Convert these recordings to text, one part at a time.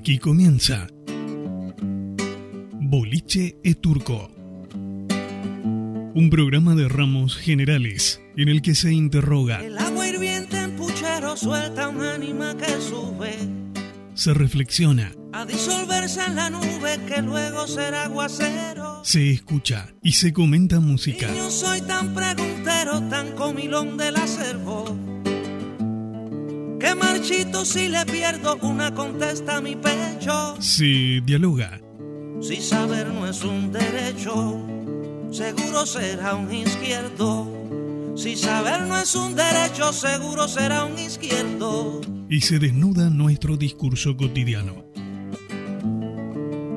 Aquí comienza Boliche e Turco. Un programa de ramos generales en el que se interroga, El agua hirviente en puchero suelta un ánima que sube se reflexiona, a disolverse en la nube que luego será aguacero. se escucha y se comenta Y música. yo soy tan preguntero, tan comilón del acervo, que marchito si le pierdo una contesta a mi pecho. Se dialoga, Si saber no es un derecho, seguro será un izquierdo. Si saber no es un derecho, seguro será un izquierdo. y se desnuda nuestro discurso cotidiano.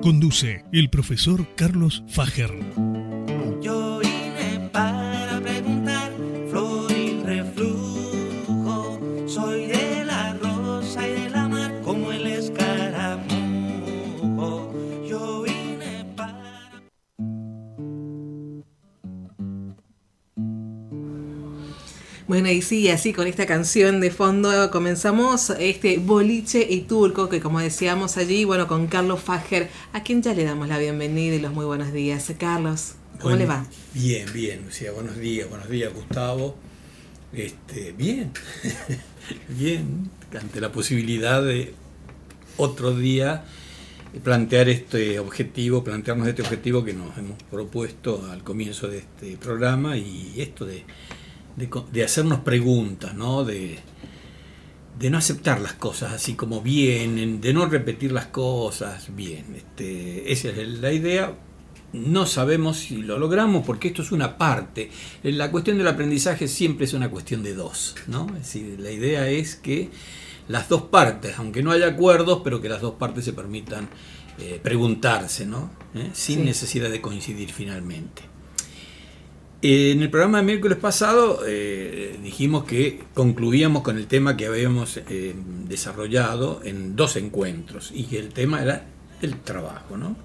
Conduce el profesor Carlos Fager. Bueno, y sí, así con esta canción de fondo comenzamos este boliche y turco que como decíamos allí, bueno, con Carlos Fager, a quien ya le damos la bienvenida y los muy buenos días. Carlos, ¿cómo Bueno, le va? Bien, bien, Lucía, buenos días, buenos días, Gustavo. Este, bien, bien, ante la posibilidad de otro día plantear este objetivo, plantearnos este objetivo que nos hemos propuesto al comienzo de este programa y esto de, de de hacernos preguntas, ¿no? De, de no aceptar las cosas así como vienen, de no repetir las cosas bien. Este, esa es la idea. No sabemos si lo logramos porque esto es una parte. La cuestión del aprendizaje siempre es una cuestión de dos, ¿no? Es decir, la idea es que las dos partes, aunque no haya acuerdos, pero que las dos partes se permitan eh, preguntarse, ¿no? ¿Eh? Sin Sí. necesidad de coincidir finalmente. En el programa del miércoles pasado eh, dijimos que concluíamos con el tema que habíamos eh, desarrollado en dos encuentros y que el tema era el trabajo, ¿no?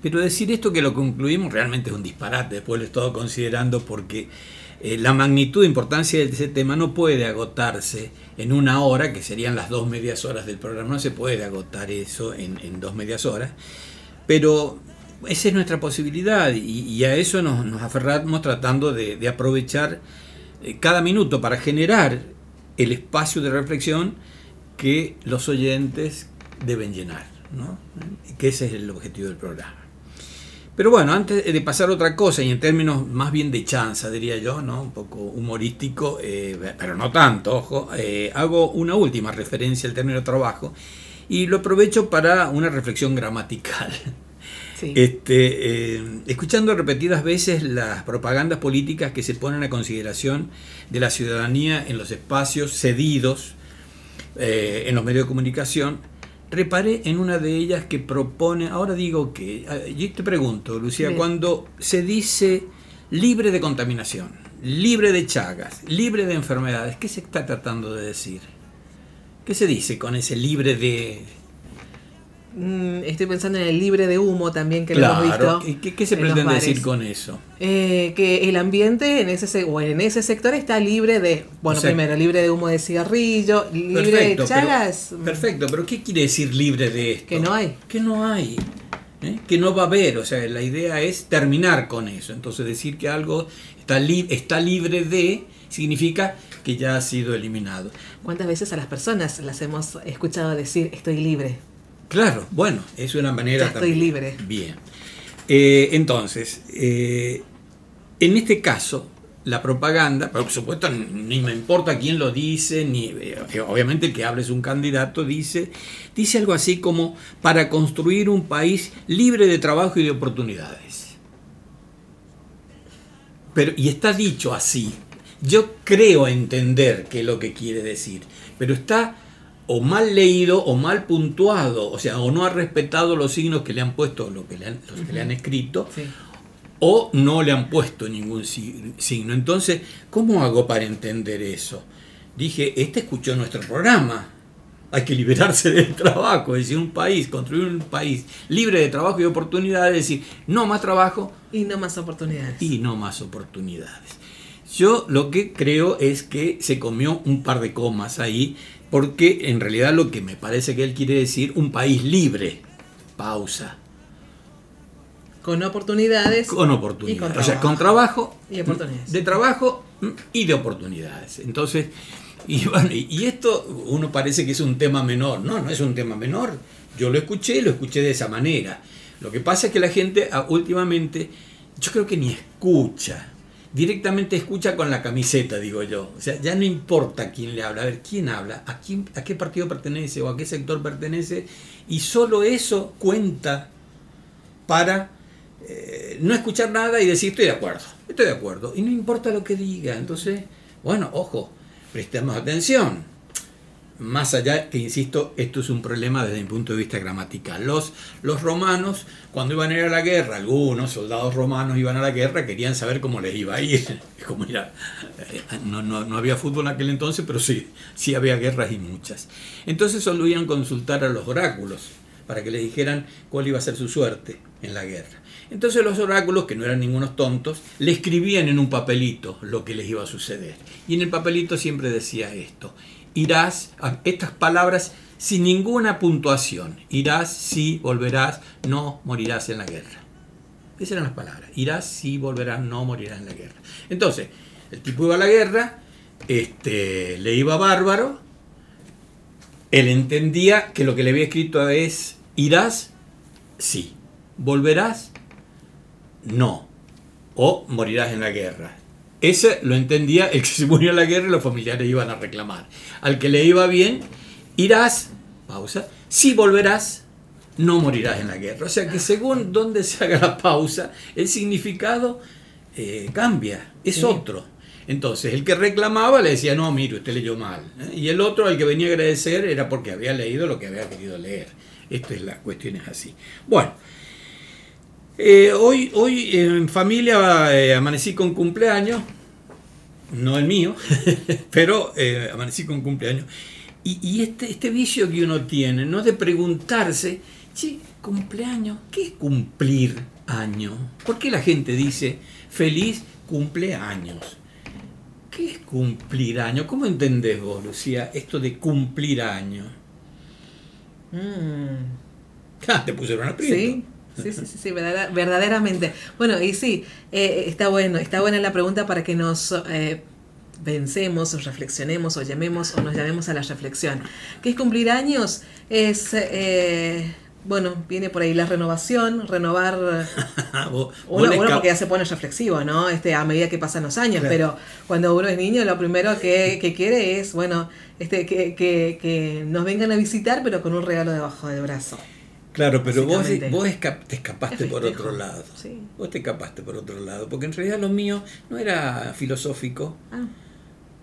Pero decir esto que lo concluimos realmente es un disparate, después lo he estado considerando porque eh, la magnitud e importancia de ese tema no puede agotarse en una hora, que serían las dos medias horas del programa, no se puede agotar eso en, en dos medias horas, pero esa es nuestra posibilidad y, a eso nos, aferramos tratando de, de aprovechar eh, cada minuto para generar el espacio de reflexión que los oyentes deben llenar, ¿no? que ese es el objetivo del programa. Pero bueno, antes de pasar a otra cosa, y en términos más bien de chanza, diría yo, ¿no? un poco humorístico, eh, pero no tanto, ojo, eh, hago una última referencia al término trabajo y lo aprovecho para una reflexión gramatical. Sí. Este, eh, escuchando repetidas veces las propagandas políticas que se ponen a consideración de la ciudadanía en los espacios cedidos eh, en los medios de comunicación, reparé en una de ellas que propone, ahora digo que, eh, yo te pregunto, Lucía, Bien. cuando se dice libre de contaminación, libre de chagas, libre de enfermedades, ¿qué se está tratando de decir? ¿Qué se dice con ese libre de... Mm, estoy pensando en el libre de humo también que lo hemos Claro, visto. ¿qué, qué- qué se pretende decir con eso? Eh, que el ambiente en ese, se- o en ese sector está libre de, bueno, O sea- primero, libre de humo de cigarrillo, libre Perfecto, de chagas. Pero, perfecto, pero ¿qué quiere decir libre de esto? Que no hay. Que no hay. ¿eh? Que no va a haber. O sea, la idea es terminar con eso. Entonces decir que algo está, li- está libre de significa que ya ha sido eliminado. ¿Cuántas veces a las personas las hemos escuchado decir estoy libre? Claro, bueno, es una manera Ya estoy también. libre. Bien. Eh, entonces, eh, en este caso, la propaganda, por supuesto, ni me importa quién lo dice, ni eh, obviamente el que hable es un candidato, dice, dice algo así como para construir un país libre de trabajo y de oportunidades. Pero, y está dicho así. Yo creo entender qué es lo que quiere decir, pero está o mal leído o mal puntuado, o sea, o no ha respetado los signos que le han puesto, lo que le han, los que le han escrito, Sí. o no le han puesto ningún si- signo. Entonces, ¿cómo hago para entender eso? Dije, este escuchó nuestro programa. Hay que liberarse del trabajo, es decir, un país, construir un país libre de trabajo y oportunidades, es decir, no más trabajo Y no más oportunidades. y no más oportunidades. Yo lo que creo es que se comió un par de comas ahí, porque en realidad lo que me parece que él quiere decir, un país libre. Pausa. Con oportunidades. Con oportunidades. Y o sea, con trabajo. Y oportunidades. De trabajo y de oportunidades. Entonces, y bueno, y esto uno parece que es un tema menor. No, no es un tema menor. Yo lo escuché, lo escuché de esa manera. Lo que pasa es que la gente ah, últimamente, yo creo que ni escucha. Directamente escucha con la camiseta, digo yo. O sea, ya no importa quién le habla. A ver, ¿quién habla? ¿A, quién, a qué partido pertenece o a qué sector pertenece? Y solo eso cuenta para eh, no escuchar nada y decir estoy de acuerdo, estoy de acuerdo. Y no importa lo que diga. Entonces, bueno, ojo, prestemos atención. Más allá que, insisto, esto es un problema desde mi punto de vista gramatical. Los, los romanos, cuando iban a ir a la guerra, algunos soldados romanos iban a la guerra, querían saber cómo les iba a ir. Como era, eh, no, no, no había fútbol en aquel entonces, pero sí, sí había guerras y muchas. Entonces solían consultar a los oráculos para que les dijeran cuál iba a ser su suerte en la guerra. Entonces los oráculos, que no eran ningunos tontos, le escribían en un papelito lo que les iba a suceder. Y en el papelito siempre decía esto, irás, estas palabras sin ninguna puntuación, irás, sí, volverás, no, morirás en la guerra. Esas eran las palabras, irás, sí, volverás, no, morirás en la guerra. Entonces, el tipo iba a la guerra, este, le iba bárbaro, él entendía que lo que le había escrito es, irás, sí, volverás, no. O morirás en la guerra. Ese lo entendía el que se murió en la guerra y los familiares iban a reclamar. Al que le iba bien, irás, pausa, si volverás, no morirás en la guerra. O sea que según donde se haga la pausa, el significado eh, cambia, es otro. Entonces, el que reclamaba le decía, no, mire, usted leyó mal. ¿eh? Y el otro, al que venía a agradecer, era porque había leído lo que había querido leer. Esto es la cuestión es así. Bueno, eh, hoy, hoy en familia eh, amanecí con cumpleaños, no el mío, pero eh, amanecí con cumpleaños. Y, este, este vicio que uno tiene, ¿no? De preguntarse, che, cumpleaños, ¿qué es cumplir año? ¿Por qué la gente dice feliz cumpleaños? ¿Qué es cumplir año? ¿Cómo entendés vos, Lucía, esto de cumplir año? Mm. Ah, te pusieron aprieto. Sí. Sí, sí, sí, verdaderamente. Bueno, y sí, eh, está bueno, está buena la pregunta para que nos eh, pensemos o reflexionemos o llamemos o nos llamemos a la reflexión. ¿Qué es cumplir años? Es, eh, bueno, viene por ahí la renovación, renovar... uno, porque ya se pone reflexivo, ¿no? Este, a medida que pasan los años, pero cuando uno es niño lo primero que, que quiere es, bueno, este, que, que, que nos vengan a visitar, pero con un regalo debajo del brazo. Claro, pero vos, vos te escapaste por otro lado. Vos te escapaste por otro lado, porque en realidad lo mío no era filosófico, ah.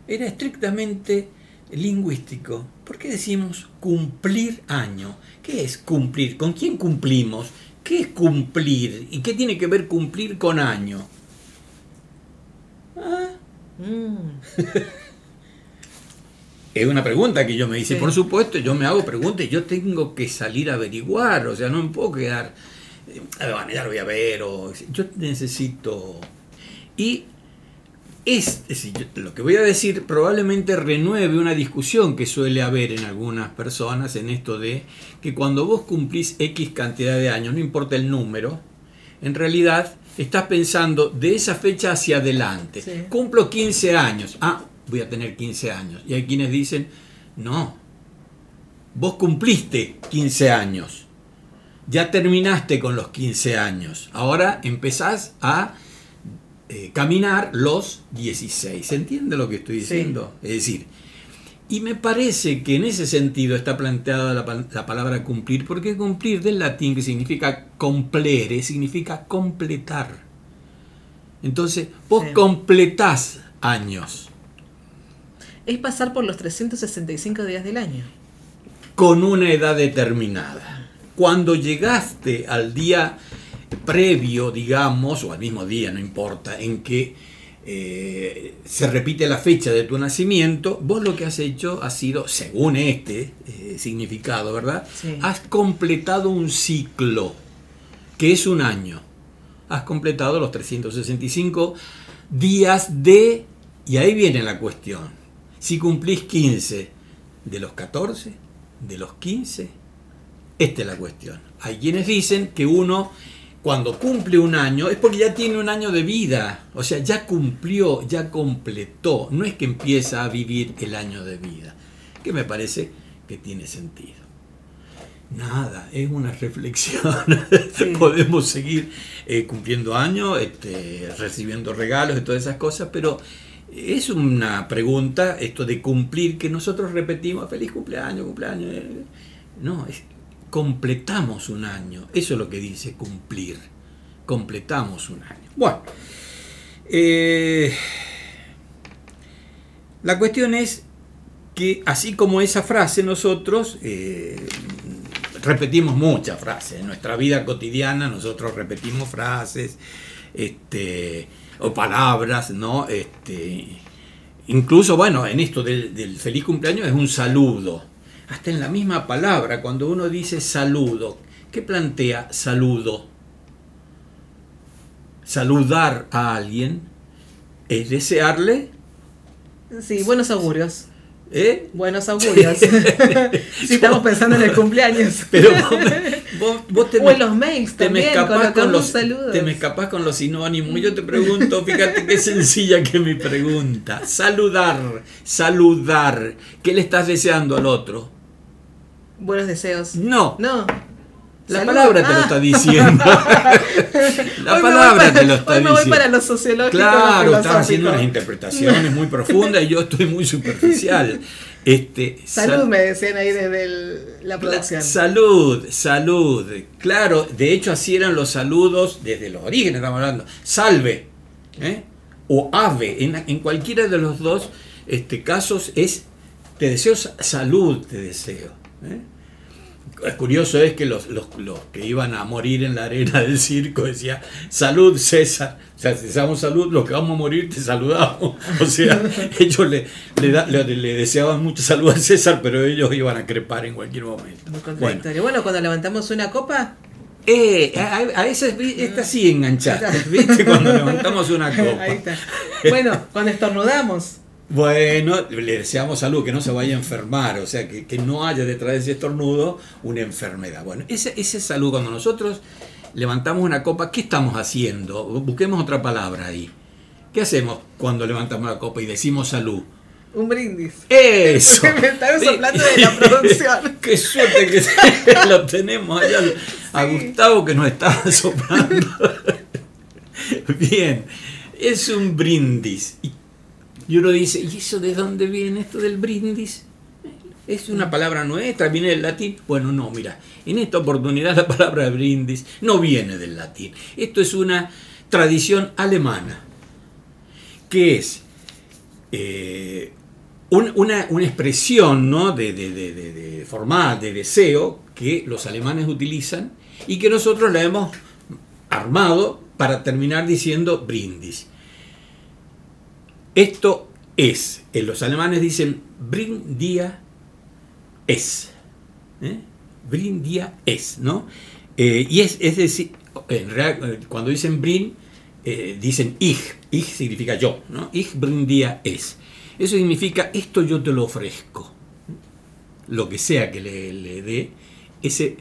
era estrictamente lingüístico. ¿Por qué decimos cumplir año? ¿Qué es cumplir? ¿Con quién cumplimos? ¿Qué es cumplir? ¿Y qué tiene que ver cumplir con año? ¿Ah? Mm. Es una pregunta que yo me hice. Por supuesto, yo me hago preguntas y yo tengo que salir a averiguar. O sea, no me puedo quedar. Bueno, ya lo voy a ver. O, yo necesito. Y es, lo que voy a decir probablemente renueve una discusión que suele haber en algunas personas en esto de que cuando vos cumplís X cantidad de años, no importa el número, en realidad estás pensando de esa fecha hacia adelante. Cumplo 15 años. Ah, voy a tener 15 años. Y hay quienes dicen, no, vos cumpliste 15 años, ya terminaste con los 15 años, ahora empezás a eh, caminar los 16. ¿Se entiende lo que estoy diciendo? Es decir, y me parece que en ese sentido está planteada la, palabra cumplir, porque cumplir del latín que significa complere, significa completar. Entonces, vos completás años es pasar por los 365 días del año. Con una edad determinada. Cuando llegaste al día previo, digamos, o al mismo día, no importa, en que eh, se repite la fecha de tu nacimiento, vos lo que has hecho ha sido, según este eh, significado, ¿verdad? Has completado un ciclo, que es un año. Has completado los 365 días de Y ahí viene la cuestión. Si cumplís 15 de los 14, de los 15, esta es la cuestión. Hay quienes dicen que uno cuando cumple un año es porque ya tiene un año de vida, o sea, ya cumplió, ya completó, no es que empieza a vivir el año de vida, que me parece que tiene sentido. Nada, es una reflexión. Podemos seguir eh, cumpliendo años, este, recibiendo regalos y todas esas cosas, pero es una pregunta esto de cumplir que nosotros repetimos, feliz cumpleaños, cumpleaños. Eh, no, es, completamos un año. Eso es lo que dice cumplir. Completamos un año. Bueno, eh, la cuestión es que así como esa frase nosotros eh, repetimos muchas frases. En nuestra vida cotidiana nosotros repetimos frases este, o palabras, ¿no? Este, incluso, bueno, en esto del, del feliz cumpleaños es un saludo hasta en la misma palabra, cuando uno dice saludo, ¿qué plantea saludo? Saludar a alguien es desearle. Sí, buenos augurios. ¿Eh? Buenos augurios. si estamos pensando en el cumpleaños. Pero vos, te o en los mails te me escapás con, los saludos. Te me escapás con los sinónimos. Yo te pregunto, fíjate qué sencilla que mi pregunta. Saludar, saludar. ¿Qué le estás deseando al otro? Buenos deseos. No. No. La palabra te lo está diciendo. la palabra te lo está hoy me voy para lo sociológico. Claro, estás haciendo unas interpretaciones muy profundas y yo estoy muy superficial. Este, salud, me decían ahí desde la producción. salud, salud. Claro, de hecho así eran los saludos desde los orígenes, estamos hablando. Salve ¿eh? o ave. En, en, cualquiera de los dos este, casos es, te deseo salud, te deseo. ¿Eh? Curioso es que los, los, que iban a morir en la arena del circo decía salud César, o sea, si damos salud, los que vamos a morir te saludamos. O sea, ellos le, le, deseaban mucha salud a César, pero ellos iban a crepar en cualquier momento. Bueno. bueno, cuando levantamos una copa, eh, a, a esa esta sí enganchaste, ¿viste? Cuando levantamos una copa. Ahí está. Bueno, cuando estornudamos. Bueno, le deseamos salud, que no se vaya a enfermar, o sea, que, no haya detrás de ese estornudo una enfermedad. Bueno, ese, ese salud, cuando nosotros levantamos una copa, ¿qué estamos haciendo? Busquemos otra palabra ahí. ¿Qué hacemos cuando levantamos la copa y decimos salud? Un brindis. Eso. Me están soplando de la producción. Qué suerte que lo tenemos allá a Gustavo que nos está soplando. Bien, es un brindis. Y uno dice, ¿y eso de dónde viene esto del brindis? ¿Es una palabra nuestra? ¿Viene del latín? Bueno, no, mira, en esta oportunidad la palabra brindis no viene del latín. Esto es una tradición alemana, que es eh, una, expresión ¿no? de, de, formal, de deseo, que los alemanes utilizan y que nosotros la hemos armado para terminar diciendo brindis. Esto es, en los alemanes dicen bring dia es. ¿eh? Bring dia es, ¿no? Eh, y es, es decir, en real, cuando dicen bring, eh, dicen ich. Ich significa yo, ¿no? Ich bring dia es. Eso significa esto yo te lo ofrezco. Lo que sea que le dé, ese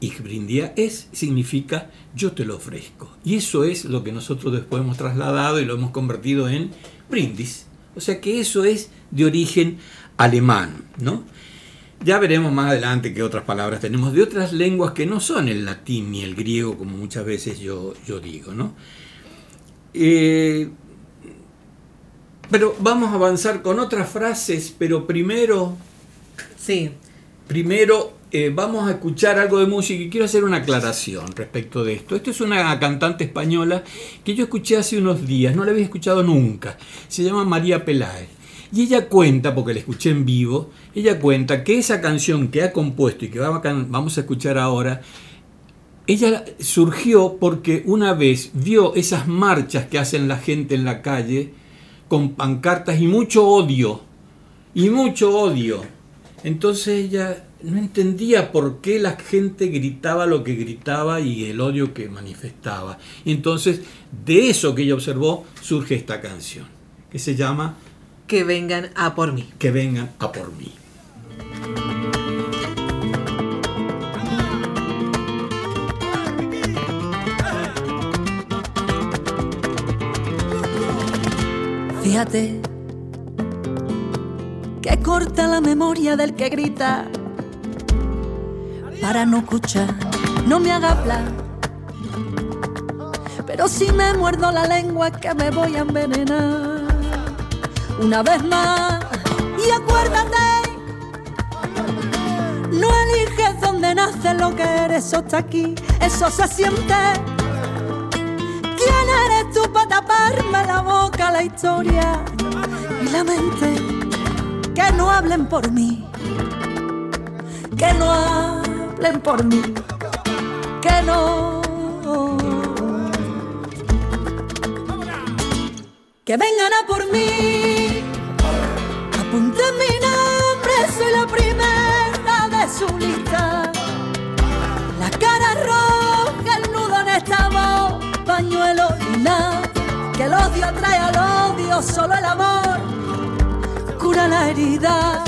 Ich bring dia es significa yo te lo ofrezco. Y eso es lo que nosotros después hemos trasladado y lo hemos convertido en brindis. O sea que eso es de origen alemán, ¿no? Ya veremos más adelante qué otras palabras tenemos de otras lenguas que no son el latín ni el griego, como muchas veces yo, yo digo, ¿no? Eh, pero vamos a avanzar con otras frases, pero primero... Sí. Primero eh, vamos a escuchar algo de música y quiero hacer una aclaración respecto de esto. Esto es una cantante española que yo escuché hace unos días, no la había escuchado nunca. Se llama María Peláez. Y ella cuenta, porque la escuché en vivo, ella cuenta que esa canción que ha compuesto y que vamos a escuchar ahora, ella surgió porque una vez vio esas marchas que hacen la gente en la calle con pancartas y mucho odio, y mucho odio. Entonces ella no entendía por qué la gente gritaba lo que gritaba y el odio que manifestaba. Y entonces, de eso que ella observó, surge esta canción, que se llama Que vengan a por mí. Que vengan a por mí. Fíjate que corta la memoria del que grita para no escuchar, no me haga hablar. Pero si me muerdo la lengua que me voy a envenenar una vez más. Y acuérdate, no eliges dónde nace lo que eres, eso está aquí, eso se siente. ¿Quién eres tú para taparme la boca, la historia y la mente? Que no hablen por mí, que no hablen por mí, que no. Que vengan a por mí, apunten mi nombre, soy la primera de su lista. La cara roja, el nudo en esta voz, pañuelo y nada. Que el odio atrae al odio, solo el amor cura la herida.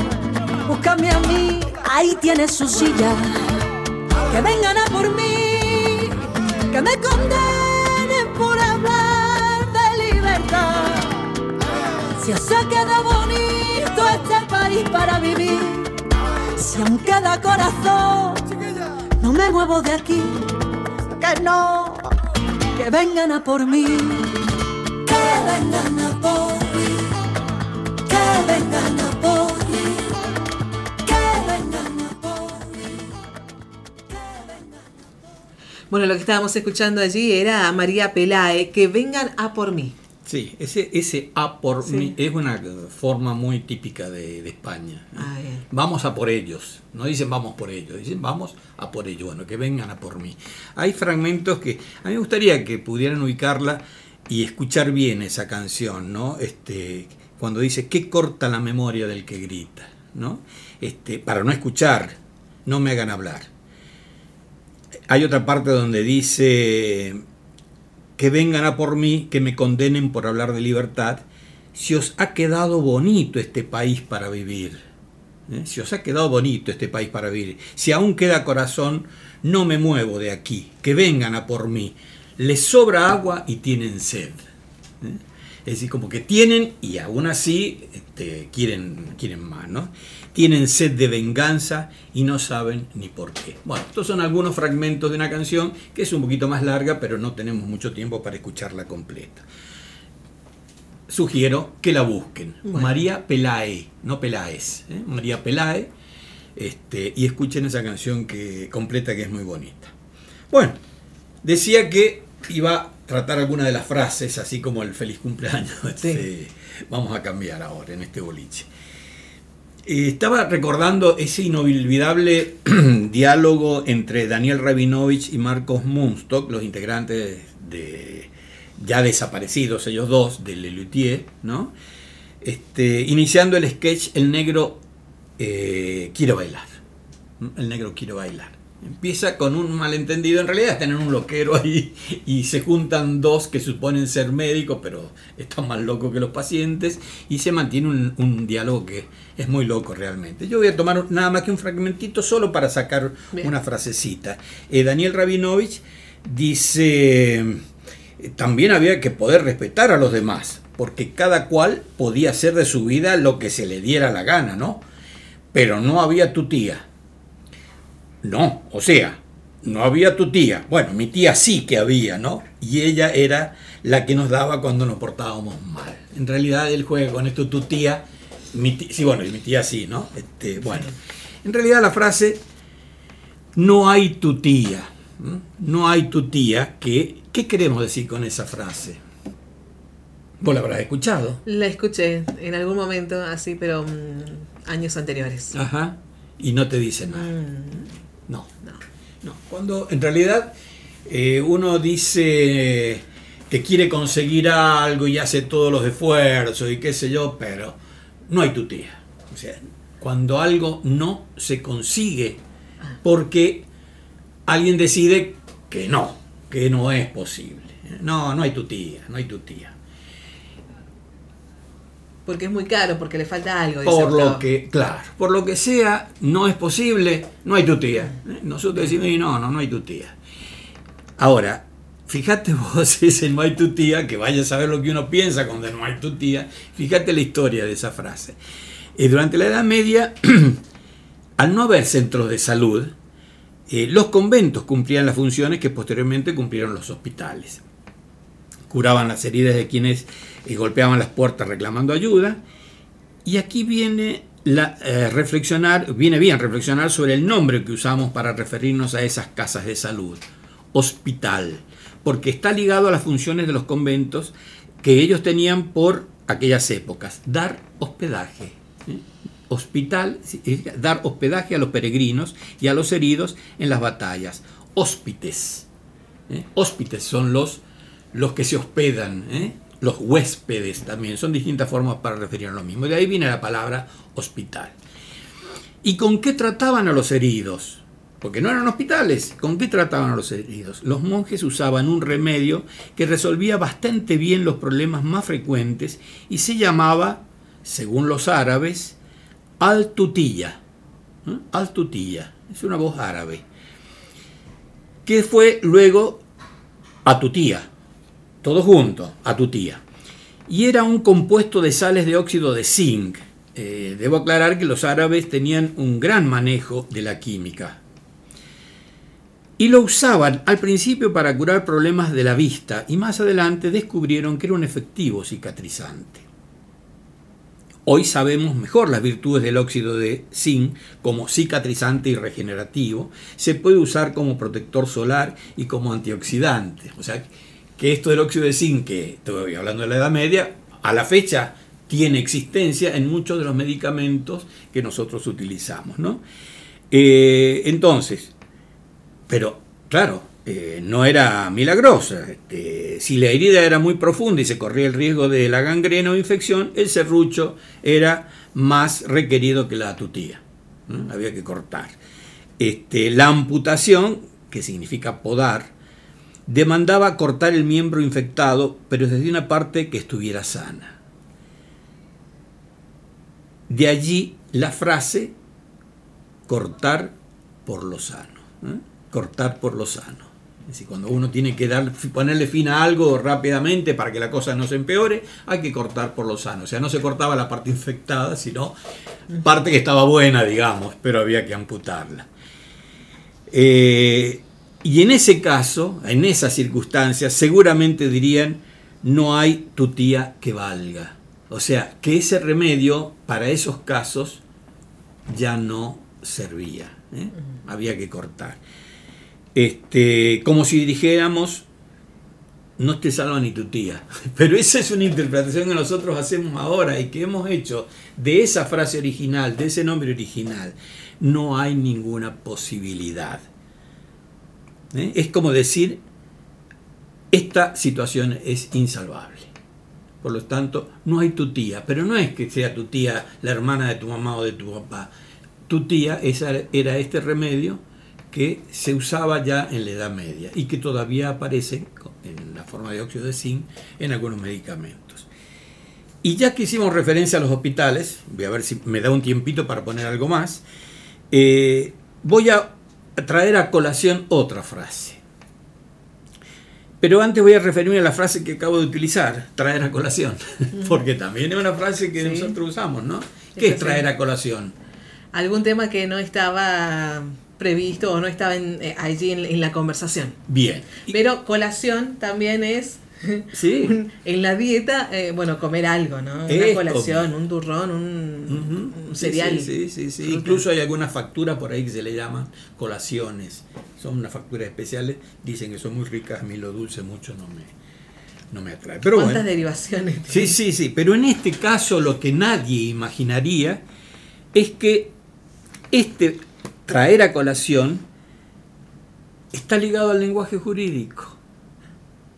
Búscame a mí, ahí tienes su silla. Que vengan a por mí, que me condenen por hablar de libertad. Si os ha quedado bonito este país para vivir, si aún queda corazón, no me muevo de aquí, que no, que vengan a por mí, que vengan a por mí, vengan a por mí, que vengan a por mí, que vengan. Bueno, lo que estábamos escuchando allí era a María Pelae, que vengan a por mí. Sí, ese, ese a por Sí. mí es una forma muy típica de, de España. Ah, bien. Vamos a por ellos. No dicen vamos por ellos, dicen vamos a por ellos. Bueno, que vengan a por mí. Hay fragmentos que a mí me gustaría que pudieran ubicarla y escuchar bien esa canción, ¿no? Este, cuando dice qué corta la memoria del que grita, ¿no? Este, para no escuchar, no me hagan hablar. Hay otra parte donde dice que vengan a por mí, que me condenen por hablar de libertad, si os ha quedado bonito este país para vivir. ¿eh? Si os ha quedado bonito este país para vivir, si aún queda corazón, no me muevo de aquí, que vengan a por mí. Les sobra agua y tienen sed. ¿eh? Es decir, como que tienen y aún así este, quieren, quieren más, ¿no? Tienen sed de venganza y no saben ni por qué. Bueno, estos son algunos fragmentos de una canción que es un poquito más larga, pero no tenemos mucho tiempo para escucharla completa. Sugiero que la busquen. Bueno. María Pelae, no Peláez, ¿eh? María Pelae, este, y escuchen esa canción que, completa que es muy bonita. Bueno, decía que iba tratar alguna de las frases, así como el feliz cumpleaños. este, vamos a cambiar ahora en este boliche. Eh, Estaba recordando ese inolvidable diálogo entre Daniel Rabinovich y Marcos Munstock, los integrantes de ya desaparecidos ellos dos de Lelutier, ¿no? Este, iniciando el sketch El negro eh, quiero bailar. El negro quiero bailar. Empieza con un malentendido, en realidad están en un loquero ahí y se juntan dos que suponen ser médicos, pero están más locos que los pacientes y se mantiene un, un diálogo que es muy loco realmente. Yo voy a tomar nada más que un fragmentito solo para sacar Bien. una frasecita. Eh, Daniel Rabinovich dice, también había que poder respetar a los demás, porque cada cual podía hacer de su vida lo que se le diera la gana, ¿no? Pero no había tu tía. No, o sea, no había tu tía. Bueno, mi tía sí que había, ¿no? Y ella era la que nos daba cuando nos portábamos mal. En realidad él juega con esto, tu tía, mi tía, sí, bueno, y mi tía sí, ¿no? Este, bueno, en realidad la frase, no hay tu tía, no hay tu tía, que, ¿qué queremos decir con esa frase? Vos la habrás escuchado. La escuché en algún momento así, pero mm, años anteriores. Ajá. Y no te dice nada. Mm, No. no. No, cuando en realidad eh, uno dice que quiere conseguir algo y hace todos los esfuerzos y qué sé yo, pero no hay tu tía. O sea, cuando algo no se consigue porque alguien decide que no, que no es posible. No, no hay tu tía, no hay tu tía. Porque es muy caro, porque le falta algo. Por lo Octavo. que, claro, por lo que sea, no es posible, no hay tu tía. ¿eh? Nosotros decimos, "Y no, no, no hay tu tía. Ahora, fíjate vos ese no hay tu tía, que vaya a saber lo que uno piensa cuando no hay tu tía. Fíjate la historia de esa frase. Eh, durante la Edad Media, al no haber centros de salud, eh, los conventos cumplían las funciones que posteriormente cumplieron los hospitales. Curaban las heridas de quienes eh, golpeaban las puertas reclamando ayuda. Y aquí viene la, eh, reflexionar, viene bien reflexionar sobre el nombre que usamos para referirnos a esas casas de salud, hospital, porque está ligado a las funciones de los conventos que ellos tenían por aquellas épocas, dar hospedaje. Hospital, dar hospedaje a los peregrinos y a los heridos en las batallas. Hóspites. ¿eh? Hóspites son los, los que se hospedan, ¿eh? los huéspedes también, son distintas formas para referir a lo mismo. De ahí viene la palabra hospital. ¿Y con qué trataban a los heridos? Porque no eran hospitales. ¿Con qué trataban a los heridos? Los monjes usaban un remedio que resolvía bastante bien los problemas más frecuentes y se llamaba, según los árabes, altutilla. ¿eh? Altutilla. Es una voz árabe. Que fue luego atutía todo junto, a tu tía. Y era un compuesto de sales de óxido de zinc. Eh, debo aclarar que los árabes tenían un gran manejo de la química. Y lo usaban al principio para curar problemas de la vista y más adelante descubrieron que era un efectivo cicatrizante. Hoy sabemos mejor las virtudes del óxido de zinc como cicatrizante y regenerativo. Se puede usar como protector solar y como antioxidante. O sea, que esto del óxido de zinc, que estoy hablando de la Edad Media, a la fecha tiene existencia en muchos de los medicamentos que nosotros utilizamos. ¿no? Eh, entonces, pero claro, eh, no era milagrosa. Este, si la herida era muy profunda y se corría el riesgo de la gangrena o infección, el serrucho era más requerido que la tutía. Había que cortar. Este, la amputación, que significa podar, demandaba cortar el miembro infectado, pero desde una parte que estuviera sana. De allí la frase cortar por lo sano. ¿eh? Cortar por lo sano. Es decir, cuando uno tiene que dar, ponerle fin a algo rápidamente para que la cosa no se empeore, hay que cortar por lo sano. O sea, no se cortaba la parte infectada, sino parte que estaba buena, digamos, pero había que amputarla. Eh, y en ese caso, en esas circunstancias, seguramente dirían, no hay tu tía que valga. O sea, que ese remedio para esos casos ya no servía. ¿eh? Había que cortar. Este, como si dijéramos, no te salva ni tu tía. Pero esa es una interpretación que nosotros hacemos ahora y que hemos hecho de esa frase original, de ese nombre original. No hay ninguna posibilidad. ¿Eh? Es como decir, esta situación es insalvable. Por lo tanto, no hay tu tía, pero no es que sea tu tía la hermana de tu mamá o de tu papá. Tu tía esa era este remedio que se usaba ya en la Edad Media y que todavía aparece en la forma de óxido de zinc en algunos medicamentos. Y ya que hicimos referencia a los hospitales, voy a ver si me da un tiempito para poner algo más, eh, voy a traer a colación otra frase. Pero antes voy a referirme a la frase que acabo de utilizar, traer a colación, porque también es una frase que Sí. nosotros usamos, ¿no? ¿Qué es traer a colación? Algún tema que no estaba previsto o no estaba en- eh, allí en, en la conversación. Bien. Pero colación también es Sí. un- en la dieta, eh, bueno, comer algo, ¿no? Una colación, un turrón, un, cereal. Sí, sí, sí. Incluso hay algunas facturas por ahí que se le llaman colaciones. Son unas facturas especiales. Dicen que son muy ricas. A mí lo dulce mucho no me, no me atrae. Pero ¿Cuántas bueno. derivaciones? Sí, sí, sí. Pero en este caso lo que nadie imaginaría es que este traer a colación está ligado al lenguaje jurídico.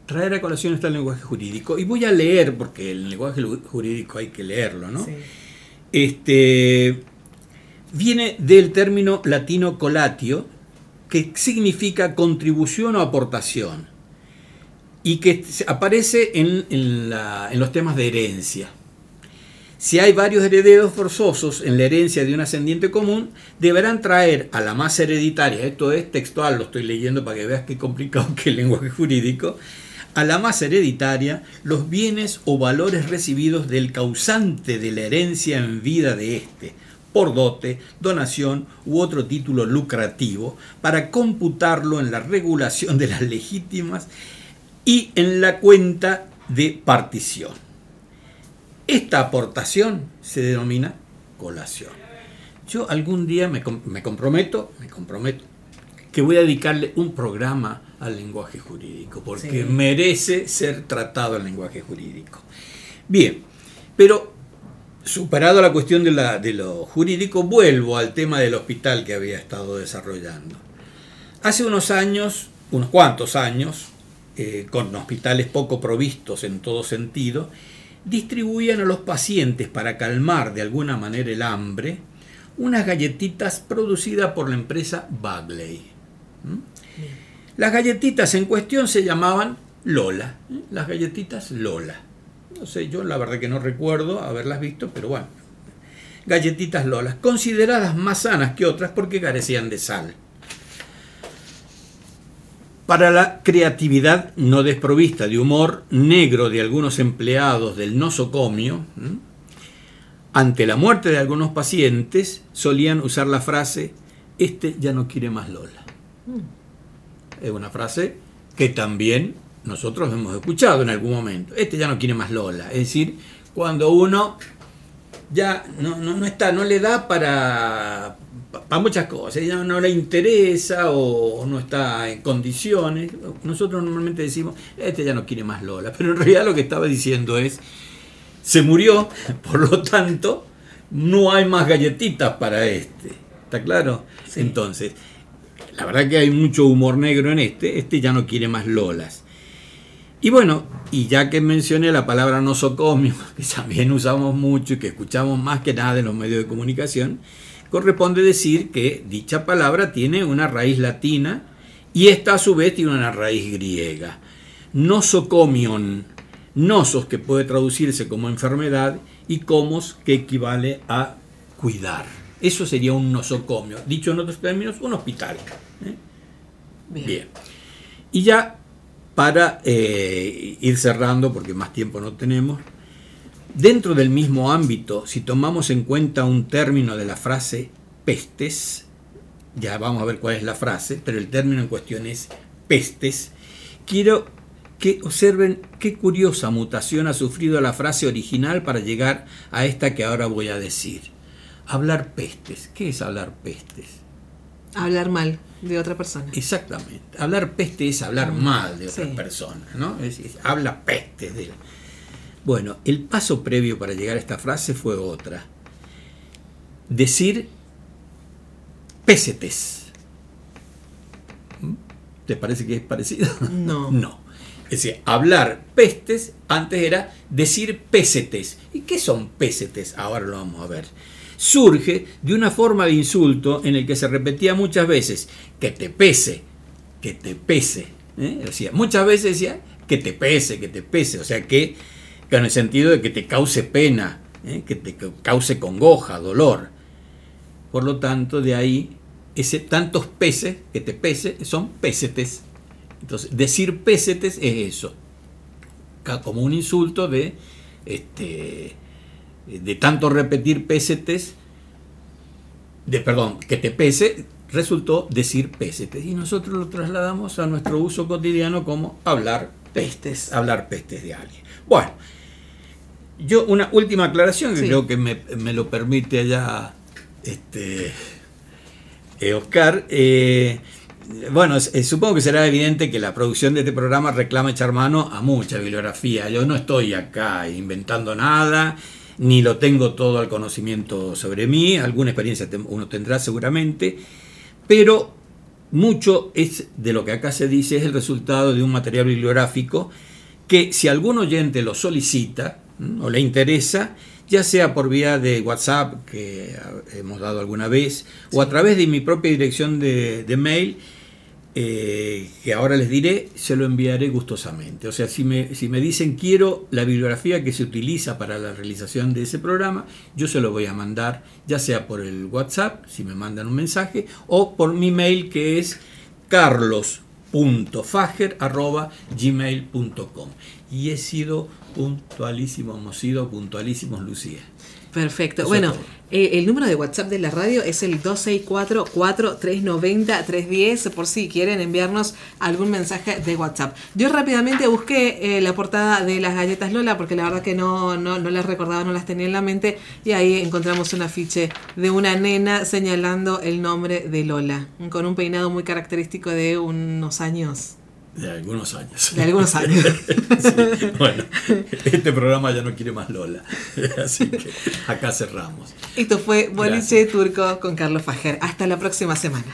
Traer a colación está el lenguaje jurídico. Y voy a leer, porque el lenguaje jurídico hay que leerlo, ¿no? Sí. Este, viene del término latino colatio, que significa contribución o aportación, y que aparece en, en la- en los temas de herencia. Si hay varios herederos forzosos en la herencia de un ascendiente común, deberán traer a la masa hereditaria, esto es textual, lo estoy leyendo para que veas qué complicado que el lenguaje jurídico, a la masa hereditaria los bienes o valores recibidos del causante de la herencia en vida de éste, por dote, donación u otro título lucrativo, para computarlo en la regulación de las legítimas y en la cuenta de partición. Esta aportación se denomina colación. Yo algún día me, me comprometo, me comprometo, que voy a dedicarle un programa al lenguaje jurídico, porque merece ser tratado el lenguaje jurídico. Bien, pero superado la cuestión de, la, de lo jurídico, vuelvo al tema del hospital que había estado desarrollando. Hace unos años, unos cuantos años, eh, con hospitales poco provistos en todo sentido, distribuían a los pacientes para calmar de alguna manera el hambre unas galletitas producidas por la empresa Bagley. Las galletitas en cuestión se llamaban Lola, ¿eh? las galletitas Lola. No sé, yo la verdad que no recuerdo haberlas visto, pero bueno. Galletitas Lolas, consideradas más sanas que otras porque carecían de sal. Para la creatividad no desprovista de humor negro de algunos empleados del nosocomio, ante la muerte de algunos pacientes solían usar la frase, este ya no quiere más Lola. Es una frase que también nosotros hemos escuchado en algún momento. Este ya no quiere más Lola. Es decir, cuando uno ya no, no, está, no le da para, para muchas cosas, ya no le interesa o no está en condiciones. Nosotros normalmente decimos, este ya no quiere más Lola, pero en realidad lo que estaba diciendo es, se murió, por lo tanto, no hay más galletitas para este. ¿Está claro? Entonces, la verdad que hay mucho humor negro en este, este ya no quiere más Lolas. Y bueno, y ya que mencioné la palabra nosocomio, que también usamos mucho y que escuchamos más que nada en los medios de comunicación, corresponde decir que dicha palabra tiene una raíz latina y esta a su vez tiene una raíz griega. Nosocomion, nosos que puede traducirse como enfermedad y comos que equivale a cuidar. Eso sería un nosocomio. Dicho en otros términos, un hospital. ¿eh? Bien. Y ya para eh, ir cerrando, porque más tiempo no tenemos, dentro del mismo ámbito, si tomamos en cuenta un término de la frase pestes, ya vamos a ver cuál es la frase, pero el término en cuestión es pestes, quiero que observen qué curiosa mutación ha sufrido la frase original para llegar a esta que ahora voy a decir. Hablar pestes. ¿Qué es hablar pestes? Hablar mal de otra persona. Exactamente. Hablar peste es hablar ah, mal de otra persona, ¿no? Es habla peste de Bueno, el paso previo para llegar a esta frase fue otra. Decir pésetes. ¿Mm? ¿Te parece que es parecido? No. no. Es decir, hablar pestes antes era decir pésetes. ¿Y qué son pésetes? Ahora lo vamos a ver surge de una forma de insulto en el que se repetía muchas veces que te pese, que te pese. ¿eh? Decía, muchas veces decía que te pese, que te pese, o sea que con el sentido de que te cause pena, ¿eh? que te cause congoja, dolor. Por lo tanto, de ahí ese tantos peces que te pese son pésetes. Entonces, decir pésetes es eso, como un insulto de este de tanto repetir pésetes, de perdón, que te pese, resultó decir pésetes. Y nosotros lo trasladamos a nuestro uso cotidiano como hablar pestes, hablar pestes de alguien. Bueno, yo una última aclaración que creo que me, lo permite allá este, eh, Oscar. Eh, bueno, eh, supongo que será evidente que la producción de este programa reclama echar mano a mucha bibliografía. Yo no estoy acá inventando nada ni lo tengo todo al conocimiento sobre mí, alguna experiencia uno tendrá seguramente, pero mucho es de lo que acá se dice es el resultado de un material bibliográfico que si algún oyente lo solicita o le interesa, ya sea por vía de WhatsApp que hemos dado alguna vez, o a través de mi propia dirección de, mail, eh, que ahora les diré, se lo enviaré gustosamente. O sea, si me, si me dicen quiero la bibliografía que se utiliza para la realización de ese programa, yo se lo voy a mandar, ya sea por el WhatsApp, si me mandan un mensaje, o por mi mail que es carlos.fager.gmail.com. Y he sido puntualísimo, hemos sido puntualísimos, Lucía. Perfecto. Eso bueno, eh, el número de WhatsApp de la radio es el 264-4390-310 por si quieren enviarnos algún mensaje de WhatsApp. Yo rápidamente busqué eh, la portada de las galletas Lola porque la verdad que no, no, no las recordaba, no las tenía en la mente y ahí encontramos un afiche de una nena señalando el nombre de Lola con un peinado muy característico de unos años. De algunos años. De algunos años. Sí, bueno, este programa ya no quiere más Lola. Así que acá cerramos. Esto fue Boliche. Turco con Carlos Fajer. Hasta la próxima semana.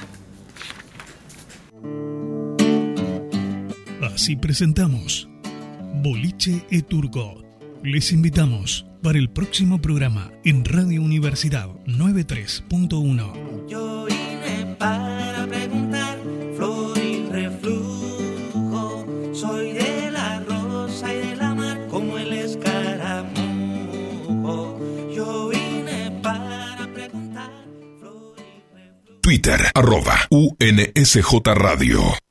Así presentamos Boliche e Turco. Les invitamos para el próximo programa en Radio Universidad 93.1. Twitter, arroba UNSJ Radio.